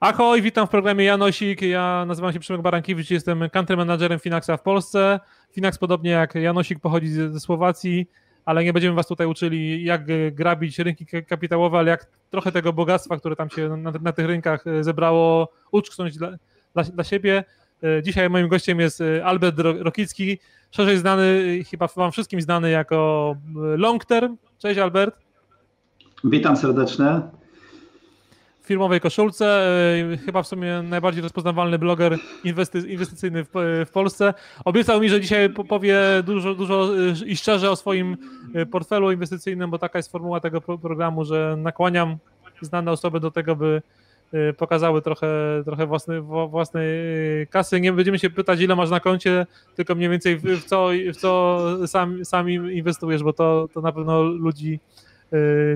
Ahoj, witam w programie Janosik. Ja nazywam się Przemek Barankiewicz, jestem country managerem Finaxa w Polsce. Finax, podobnie jak Janosik, pochodzi ze Słowacji, ale nie będziemy Was tutaj uczyli, jak grabić rynki kapitałowe, ale jak trochę tego bogactwa, które tam się na, na tych rynkach zebrało, uczknąć dla, dla, dla siebie. Dzisiaj moim gościem jest Albert Rokicki, szerzej znany, chyba Wam wszystkim znany jako Long Term. Cześć Albert. Witam serdecznie firmowej koszulce. E, chyba w sumie najbardziej rozpoznawalny bloger inwesty, inwestycyjny w, Polsce. Obiecał mi, że dzisiaj powie dużo, dużo e, i szczerze o swoim e, portfelu inwestycyjnym, bo taka jest formuła tego programu, że nakłaniam znane osoby do tego, by pokazały trochę, trochę własnej, własnej kasy. Nie będziemy się pytać, ile masz na koncie, tylko mniej więcej w, co, w co sam, sam inwestujesz, bo to, to na pewno ludzi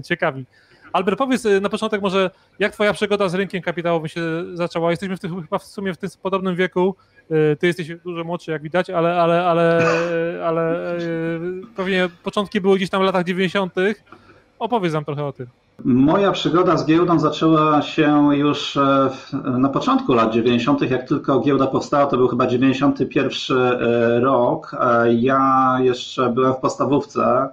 ciekawi. Albert, powiedz y, na początek może, jak twoja przygoda z rynkiem kapitałowym się zaczęła? Jesteśmy w tym, chyba w sumie w tym podobnym wieku. Y, ty jesteś dużo młodszy, jak widać, ale, ale, ale, ale y, pewnie początki były gdzieś tam w latach 90. Opowiedz nam trochę o tym. Moja przygoda z giełdą zaczęła się już e, na początku lat 90., jak tylko giełda powstała, to był chyba 91 e, rok. Ja jeszcze byłem w podstawówce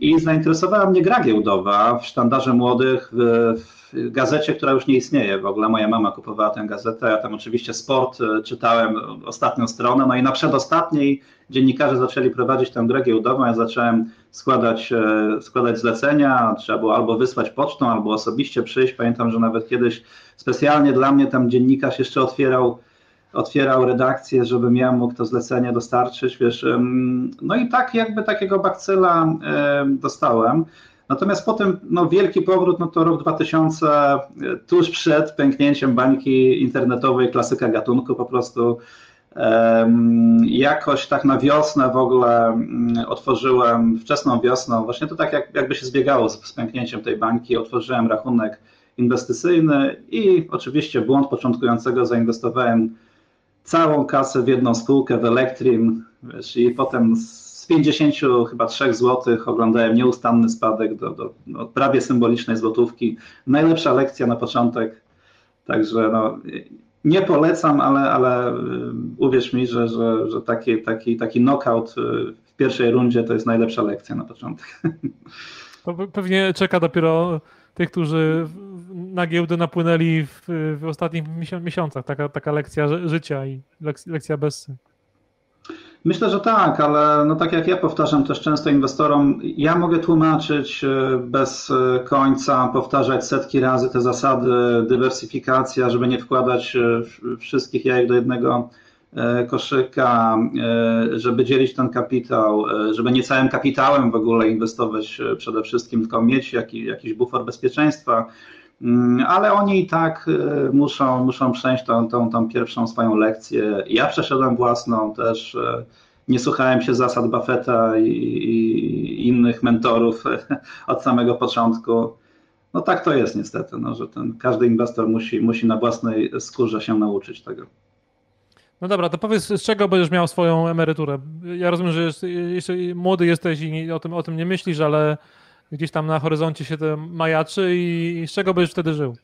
i zainteresowała mnie gra giełdowa w sztandarze młodych, w, gazecie, która już nie istnieje. W ogóle moja mama kupowała tę gazetę, ja tam oczywiście sport e, czytałem, ostatnią stronę, no i na przedostatniej dziennikarze zaczęli prowadzić tę grę giełdową, ja zacząłem składać, e, składać zlecenia, trzeba było albo wysłać pocztą, albo osobiście przyjść. Pamiętam, że nawet kiedyś specjalnie dla mnie tam dziennikarz jeszcze otwierał otwierał redakcję, żebym ja mógł to zlecenie dostarczyć, wiesz, no i tak jakby takiego bakcyla dostałem. Natomiast potem no, wielki powrót, no to rok 2000, e, tuż przed pęknięciem bańki internetowej, klasyka gatunku po prostu. Jakoś tak na wiosnę w ogóle mm, otworzyłem, wczesną wiosną, właśnie to tak jak, jakby się zbiegało z, z pęknięciem tej bańki, otworzyłem rachunek inwestycyjny i oczywiście błąd początkującego zainwestowałem całą kasę w jedną spółkę, w Elektrim, wiesz, i potem z 50 chyba 3 zł oglądałem nieustanny spadek do, do, do prawie symbolicznej złotówki. Najlepsza lekcja na początek, także no, nie polecam, ale, ale y, uwierz mi, że, że, że taki, taki, taki knockout y, w pierwszej rundzie to jest najlepsza lekcja na początek. To pewnie czeka dopiero tych, którzy na giełdę napłynęli w, w ostatnich miesiącach. Taka, taka lekcja życia i lekcja bez. Myślę, że tak, ale no tak jak ja powtarzam też często inwestorom, ja mogę tłumaczyć e, bez e, końca, powtarzać setki razy te zasady, dywersyfikacja, żeby nie wkładać e, wszystkich jajek do jednego koszyka, żeby dzielić ten kapitał, żeby nie całym kapitałem w ogóle inwestować przede wszystkim, tylko mieć jakiś, jakiś bufor bezpieczeństwa. Mm, ale oni i tak y, muszą, muszą przejść tą, tą, tą pierwszą swoją lekcję. Ja przeszedłem własną też, y, nie słuchałem się zasad Buffetta i, i innych mentorów od samego początku. No tak to jest niestety, no, że ten, każdy inwestor musi, musi na własnej skórze się nauczyć tego. No dobra, to powiedz, z czego będziesz miał swoją emeryturę? Ja rozumiem, że jeszcze młody jesteś i o tym, o tym nie myślisz, ale gdzieś tam na horyzoncie się to majaczy i z czego byś wtedy żył?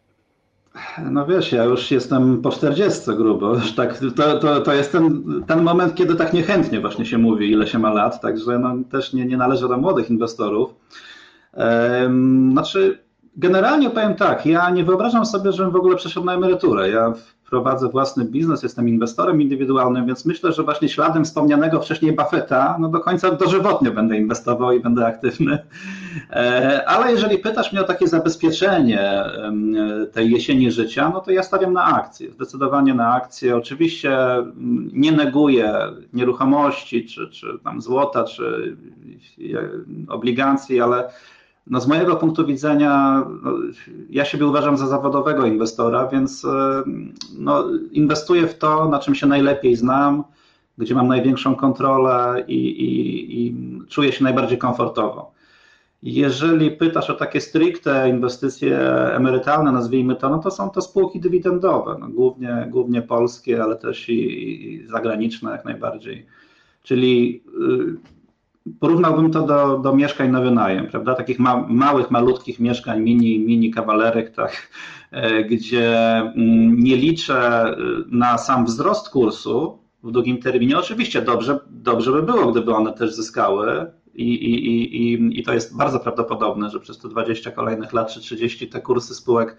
No wiesz, ja już jestem po 40 grubo. Tak, to, to, to jest ten, ten moment, kiedy tak niechętnie właśnie się mówi, ile się ma lat, także no, też nie, nie należy do młodych inwestorów. Znaczy, generalnie powiem tak, ja nie wyobrażam sobie, żebym w ogóle przeszedł na emeryturę. Ja prowadzę własny biznes, jestem inwestorem indywidualnym, więc myślę, że właśnie śladem wspomnianego wcześniej Buffetta, no do końca dożywotnie będę inwestował i będę aktywny. E, ale jeżeli pytasz mnie o takie zabezpieczenie tej jesieni życia, no to ja stawiam na akcje, zdecydowanie na akcje. Oczywiście nie neguję nieruchomości, czy, czy tam złota, czy obligacji, ale no z mojego punktu widzenia, no, ja siebie uważam za zawodowego inwestora, więc e, no, inwestuję w to, na czym się najlepiej znam, gdzie mam największą kontrolę i, i, i czuję się najbardziej komfortowo. Jeżeli pytasz o takie stricte inwestycje emerytalne, nazwijmy to, no to są to spółki dywidendowe, no głównie, głównie polskie, ale też i, i zagraniczne jak najbardziej. Czyli y, porównałbym to do, do mieszkań na wynajem, prawda? Takich ma, małych, malutkich mieszkań, mini, mini kawalerek, tak, e, gdzie mm, nie liczę na sam wzrost kursu w długim terminie. Oczywiście dobrze, dobrze by było, gdyby one też zyskały, i, i, i, I to jest bardzo prawdopodobne, że przez te 20 kolejnych lat czy 30 te kursy spółek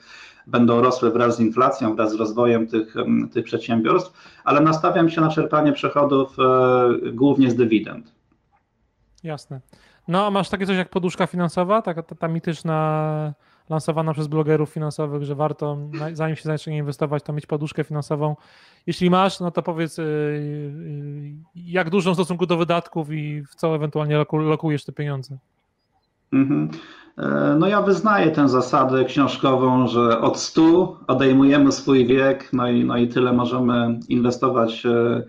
będą rosły wraz z inflacją, wraz z rozwojem tych, tych przedsiębiorstw, ale nastawiam się na czerpanie przychodów e, głównie z dywidend. Jasne. No, a masz takie coś jak poduszka finansowa, taka ta, ta mityczna, lansowana przez blogerów finansowych, że warto, zanim się zacznie inwestować, to mieć poduszkę finansową. Jeśli masz, no to powiedz, y, y, jak dużą w stosunku do wydatków i w co ewentualnie lokujesz te pieniądze? Mhm. E, no ja wyznaję tę zasadę książkową, że od 100 odejmujemy swój wiek, no i, no i tyle możemy inwestować e,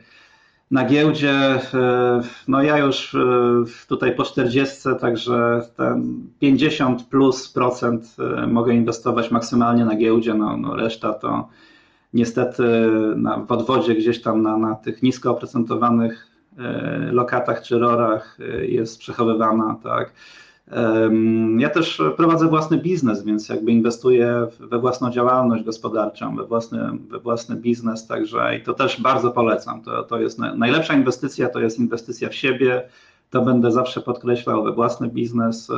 na giełdzie. No ja już tutaj po 40, także ten 50 plus procent mogę inwestować maksymalnie na giełdzie, no, no reszta to niestety na, w odwodzie gdzieś tam na, na tych nisko oprocentowanych lokatach czy rorach jest przechowywana, tak. Ja też prowadzę własny biznes, więc jakby inwestuję we własną działalność gospodarczą, we własny, we własny biznes, także i to też bardzo polecam. To, to jest najlepsza inwestycja, to jest inwestycja w siebie. To będę zawsze podkreślał we własny biznes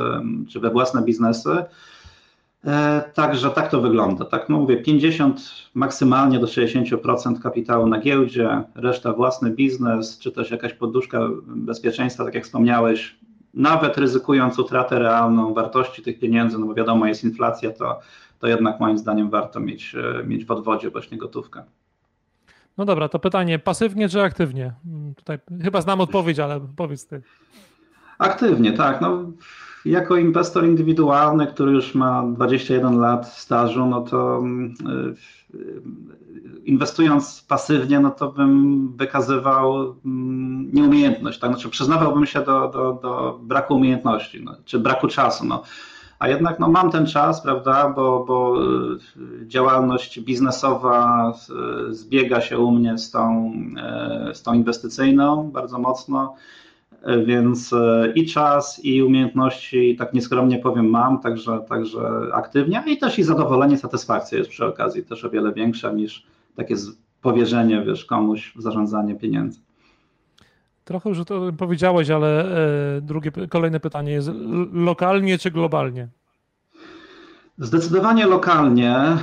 czy we własne biznesy. E, także tak to wygląda. Tak no mówię, 50 maksymalnie do 60% kapitału na giełdzie, reszta własny biznes, czy też jakaś poduszka bezpieczeństwa, tak jak wspomniałeś, nawet ryzykując utratę realną wartości tych pieniędzy, no bo wiadomo, jest inflacja, to, to jednak moim zdaniem warto mieć, e, mieć w odwodzie właśnie gotówkę. No dobra, to pytanie pasywnie czy aktywnie? Mm, tutaj chyba znam odpowiedź, ale powiedz ty. Aktywnie, tak. No, jako inwestor indywidualny, który już ma 21 lat stażu, no to yy, inwestując pasywnie, no to bym wykazywał mm, nieumiejętność, tak? Znaczy przyznawałbym się do, do, do braku umiejętności, no, czy braku czasu, no. A jednak no, mam ten czas, prawda, bo, bo y, działalność biznesowa y, zbiega się u mnie z tą, y, z tą inwestycyjną bardzo mocno więc i czas, i umiejętności, tak nieskromnie powiem, mam, także, także aktywnie, i też i zadowolenie, satysfakcja jest przy okazji też o wiele większa niż, takie powierzenie, wiesz, komuś w zarządzanie pieniędzy. Trochę już o tym powiedziałeś, ale e, drugie, kolejne pytanie jest lokalnie czy globalnie? Zdecydowanie lokalnie.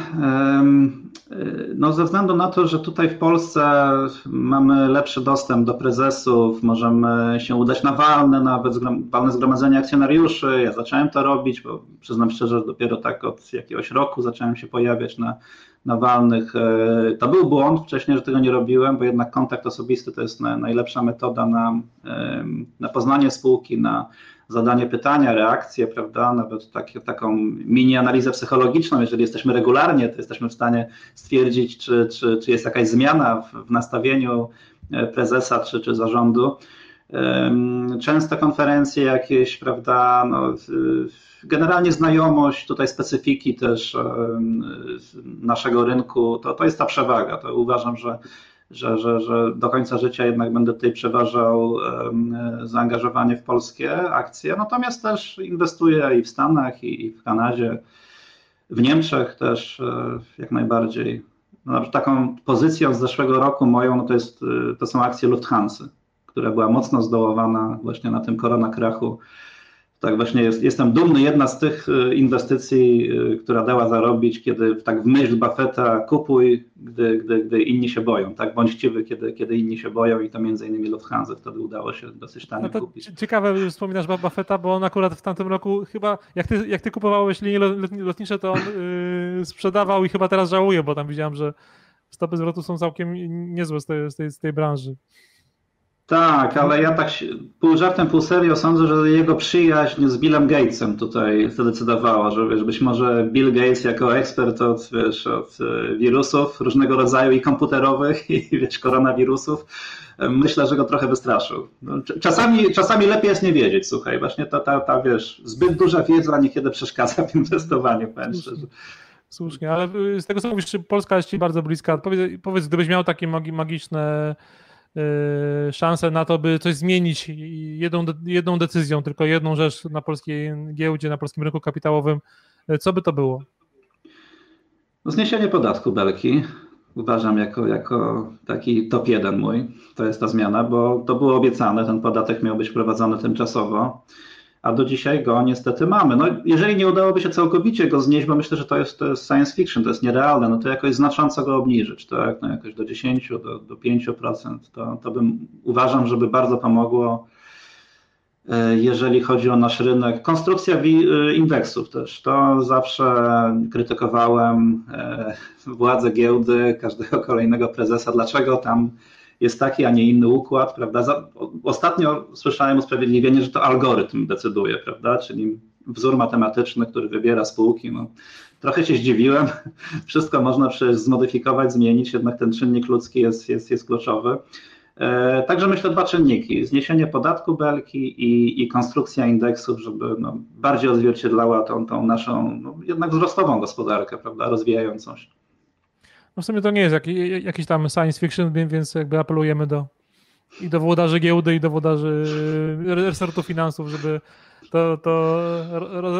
No, ze względu na to, że tutaj w Polsce mamy lepszy dostęp do prezesów, możemy się udać na walne, nawet walne zgromadzenie akcjonariuszy. Ja zacząłem to robić, bo przyznam szczerze, że dopiero tak od jakiegoś roku zacząłem się pojawiać na, na walnych. E, to był błąd wcześniej, że tego nie robiłem, bo jednak kontakt osobisty to jest najlepsza metoda na, na poznanie spółki, na zadanie pytania, reakcję, prawda, nawet takie, taką mini analizę psychologiczną, jeżeli jesteśmy regularnie, to jesteśmy w stanie stwierdzić, czy, czy, czy jest jakaś zmiana w, w nastawieniu e, prezesa czy, czy zarządu. Często konferencje jakieś, prawda, no, generalnie znajomość tutaj specyfiki też naszego rynku, to, to jest ta przewaga. To uważam, że że, że, że do końca życia jednak będę tutaj przeważał zaangażowanie w polskie akcje, natomiast też inwestuję i w Stanach, i w Kanadzie, w Niemczech też e, jak najbardziej. No, taką pozycją z zeszłego roku moją no to, jest, e, to są akcje Lufthansa, która była mocno zdołowana właśnie na tym koronakrachu tak właśnie jest, jestem dumny. Jedna z tych y, inwestycji, y, która dała zarobić, kiedy tak w myśl Buffetta kupuj, gdy, gdy, gdy inni się boją, tak? Bądź chciwy, kiedy, kiedy inni się boją i to między innymi Lufthansa wtedy udało się dosyć tanio no kupić. Ciekawe, że wspominasz Buffetta, bo on akurat w tamtym roku chyba, jak ty, jak ty kupowałeś linie lotnicze, to on yy, sprzedawał i chyba teraz żałuje, bo tam widziałem, że stopy zwrotu są całkiem niezłe z tej, z tej, z tej branży. Tak, ale ja tak pół żartem, pół serio sądzę, że jego przyjaźń z Billem Gatesem tutaj zadecydowała, że wiesz, być może Bill Gates jako ekspert od, wiesz, od e, wirusów różnego rodzaju i komputerowych i wiesz, koronawirusów, e, myślę, że go trochę wystraszył. No, czasami, czasami lepiej jest nie wiedzieć, słuchaj, właśnie ta, ta, ta wiesz, zbyt duża wiedza niekiedy przeszkadza w inwestowaniu, powiem szczerze. Słusznie, ale y, z tego co mówisz, Polska jest Ci bardzo bliska. Powiedz, powiedz gdybyś miał takie magiczne szansę na to, by coś zmienić jedną, jedną decyzją, tylko jedną rzecz na polskiej giełdzie, na polskim rynku kapitałowym, co by to było? Zniesienie podatku belki uważam jako, jako taki top jeden mój. To jest ta zmiana, bo to było obiecane, ten podatek miał być wprowadzony tymczasowo, a do dzisiaj go niestety mamy. No, jeżeli nie udałoby się całkowicie go znieść, bo myślę, że to jest, to jest science fiction, to jest nierealne, no to jakoś znacząco go obniżyć, tak? No jakoś do 10, do, do 5%, to, to bym uważam, żeby bardzo pomogło E, jeżeli chodzi o nasz rynek. Konstrukcja e, indeksów też. To zawsze krytykowałem e, władze giełdy, każdego kolejnego prezesa, dlaczego tam jest taki, a nie inny układ, prawda? Ostatnio słyszałem usprawiedliwienie, że to algorytm decyduje, prawda? Czyli wzór matematyczny, który wybiera spółki. No, trochę się zdziwiłem. Wszystko można przecież zmodyfikować, zmienić, jednak ten czynnik ludzki jest, jest, jest kluczowy. E, także myślę dwa czynniki: zniesienie podatku belki i, i konstrukcja indeksów, żeby no, bardziej odzwierciedlała tą, tą naszą no, jednak wzrostową gospodarkę, prawda, rozwijającą się. No w sumie to nie jest jakiś, jakiś tam science fiction, więc jakby apelujemy do i do włodarzy giełdy, i do włodarzy resortu finansów, żeby to, to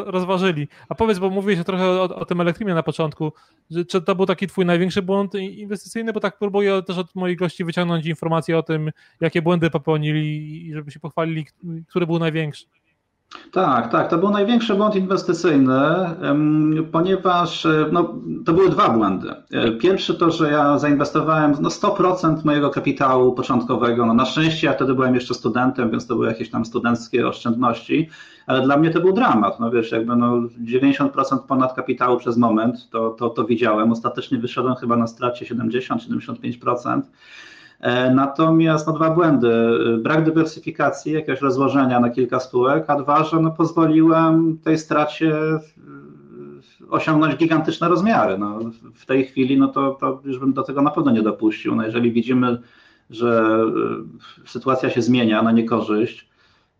rozważyli. A powiedz, bo mówiłeś trochę o, o tym elektrimie na początku, że, czy to był taki twój największy błąd inwestycyjny, bo tak próbuję też od moich gości wyciągnąć informacje o tym, jakie błędy popełnili i żeby się pochwalili, który był największy. Tak, tak, to był największy błąd inwestycyjny, ponieważ e, no, to były dwa błędy. E, pierwszy to, że ja zainwestowałem no, 100% mojego kapitału początkowego. No, na szczęście ja wtedy byłem jeszcze studentem, więc to były jakieś tam studenckie oszczędności, ale dla mnie to był dramat. No wiesz, jakby no 90% ponad kapitału przez moment, to, to, to widziałem. Ostatecznie wyszedłem chyba na stracie 70-75%. E, natomiast no, dwa błędy. Brak dywersyfikacji, jakiegoś rozłożenia na kilka spółek, a dwa, że no, pozwoliłem tej stracie osiągnąć gigantyczne rozmiary. No, w tej chwili no to, to już bym do tego na pewno nie dopuścił. No, jeżeli widzimy, że e, sytuacja się zmienia na niekorzyść,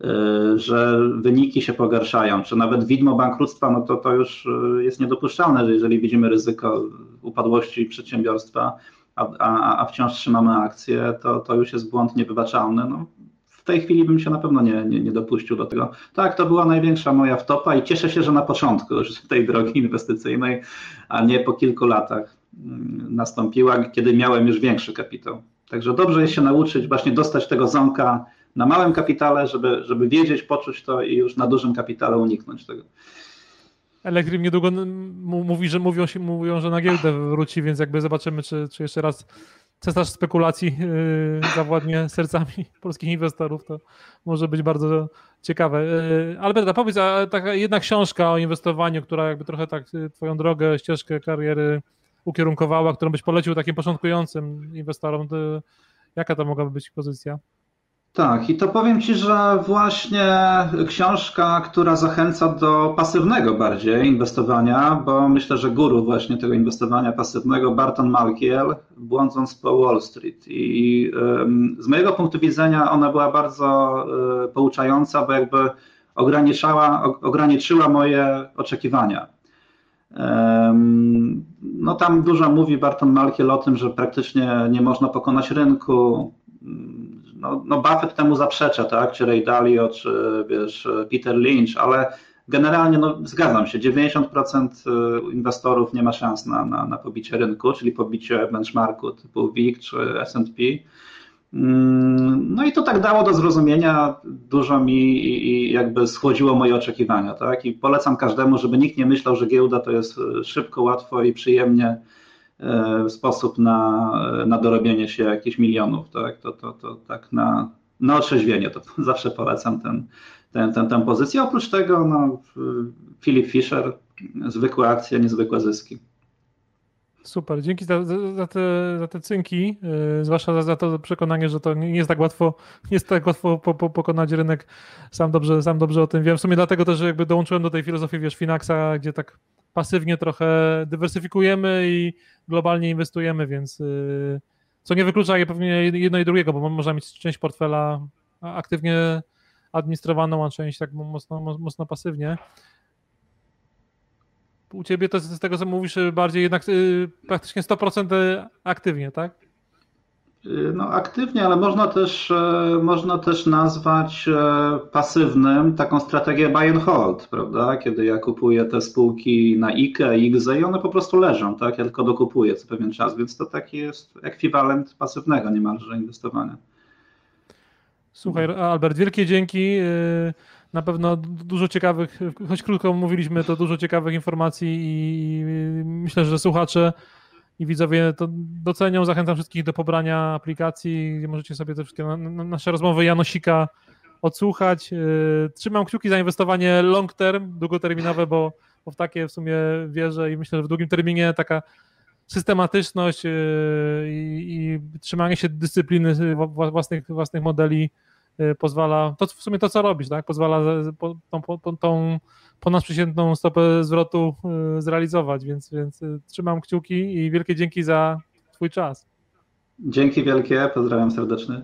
e, że wyniki się pogarszają, czy nawet widmo bankructwa, no to to już jest niedopuszczalne, że jeżeli widzimy ryzyko upadłości przedsiębiorstwa, a, a, a wciąż trzymamy akcje, to, to już jest błąd niewybaczalny. No, w tej chwili bym się na pewno nie, nie, nie dopuścił do tego. Tak, to była największa moja wtopa i cieszę się, że na początku już tej drogi inwestycyjnej, a nie po kilku latach mm, nastąpiła, kiedy miałem już większy kapitał. Także dobrze jest się nauczyć właśnie dostać tego ząka na małym kapitale, żeby, żeby wiedzieć, poczuć to i już na dużym kapitale uniknąć tego. Elektrim niedługo mówi, że mówią, się, mówią, że na giełdę wróci, więc jakby zobaczymy, czy, czy jeszcze raz cesarz spekulacji yy, zawładnie sercami polskich inwestorów. To może być bardzo ciekawe. Yy, Alberta, powiedz, a taka jedna książka o inwestowaniu, która jakby trochę tak y, twoją drogę, ścieżkę kariery ukierunkowała, którą byś polecił takim początkującym inwestorom, to jaka to mogłaby być pozycja? Tak, i to powiem Ci, że właśnie książka, która zachęca do pasywnego bardziej inwestowania, bo myślę, że guru właśnie tego inwestowania pasywnego, Barton Malkiel, błądząc po Wall Street. I z mojego punktu widzenia ona była bardzo e, pouczająca, bo jakby ograniczała, ograniczyła moje oczekiwania. No tam dużo mówi Barton Malkiel o tym, że praktycznie nie można pokonać rynku, no, no Buffett temu zaprzecza, tak, czy Ray Dalio, czy wiesz, Peter Lynch, ale generalnie no, zgadzam się, 90% y, inwestorów nie ma szans na, na, na pobicie rynku, czyli pobicie benchmarku typu WIG czy S&P. Mm, no i to tak dało do zrozumienia dużo mi i jakby schłodziło moje oczekiwania, tak? I polecam każdemu, żeby nikt nie myślał, że giełda to jest y, szybko, łatwo i przyjemnie sposób na, na dorobienie się jakichś milionów, tak? To, to, to tak na, na otrzeźwienie, to zawsze polecam ten, ten, ten, tę pozycję. Oprócz tego no, Philip Fisher, zwykłe akcje, niezwykłe zyski. Super, dzięki za, za, te, za te cynki, yy, zwłaszcza za, za, to przekonanie, że to nie jest tak łatwo, nie jest tak łatwo po, po, pokonać rynek. Sam dobrze, sam dobrze o tym wiem. W sumie dlatego też jakby dołączyłem do tej filozofii, wiesz, Finaxa, gdzie tak pasywnie trochę dywersyfikujemy i globalnie inwestujemy, więc yy, co nie wyklucza pewnie jedno i drugiego, bo można mieć część portfela aktywnie administrowaną, a część tak mocno, mocno pasywnie. U ciebie to z tego, co mówisz, bardziej jednak yy, praktycznie 100% aktywnie, tak? No aktywnie, ale można też, e, można też nazwać e, pasywnym taką strategię buy and hold, prawda? Kiedy ja kupuję te spółki na IKE, IGZE i one po prostu leżą, tak? Ja tylko dokupuję co pewien czas, więc to taki jest ekwiwalent pasywnego niemalże inwestowania. Słuchaj, Albert, wielkie dzięki. E, na pewno dużo ciekawych, choć krótko mówiliśmy, to dużo ciekawych informacji i myślę, że słuchacze i widzowie to docenią. Zachęcam wszystkich do pobrania aplikacji, gdzie możecie sobie te wszystkie nasze rozmowy Janosika odsłuchać. Yy, trzymam kciuki za inwestowanie long term, długoterminowe, bo, bo w takie w sumie wierzę i myślę, że w długim terminie taka systematyczność yy, i, i trzymanie się dyscypliny własnych, własnych modeli pozwala, to w sumie to co robisz, tak? pozwala tą, tą, tą ponadprzeciętną stopę zwrotu y, zrealizować, więc, więc y, trzymam kciuki i wielkie dzięki za Twój czas. Dzięki wielkie, pozdrawiam serdecznie.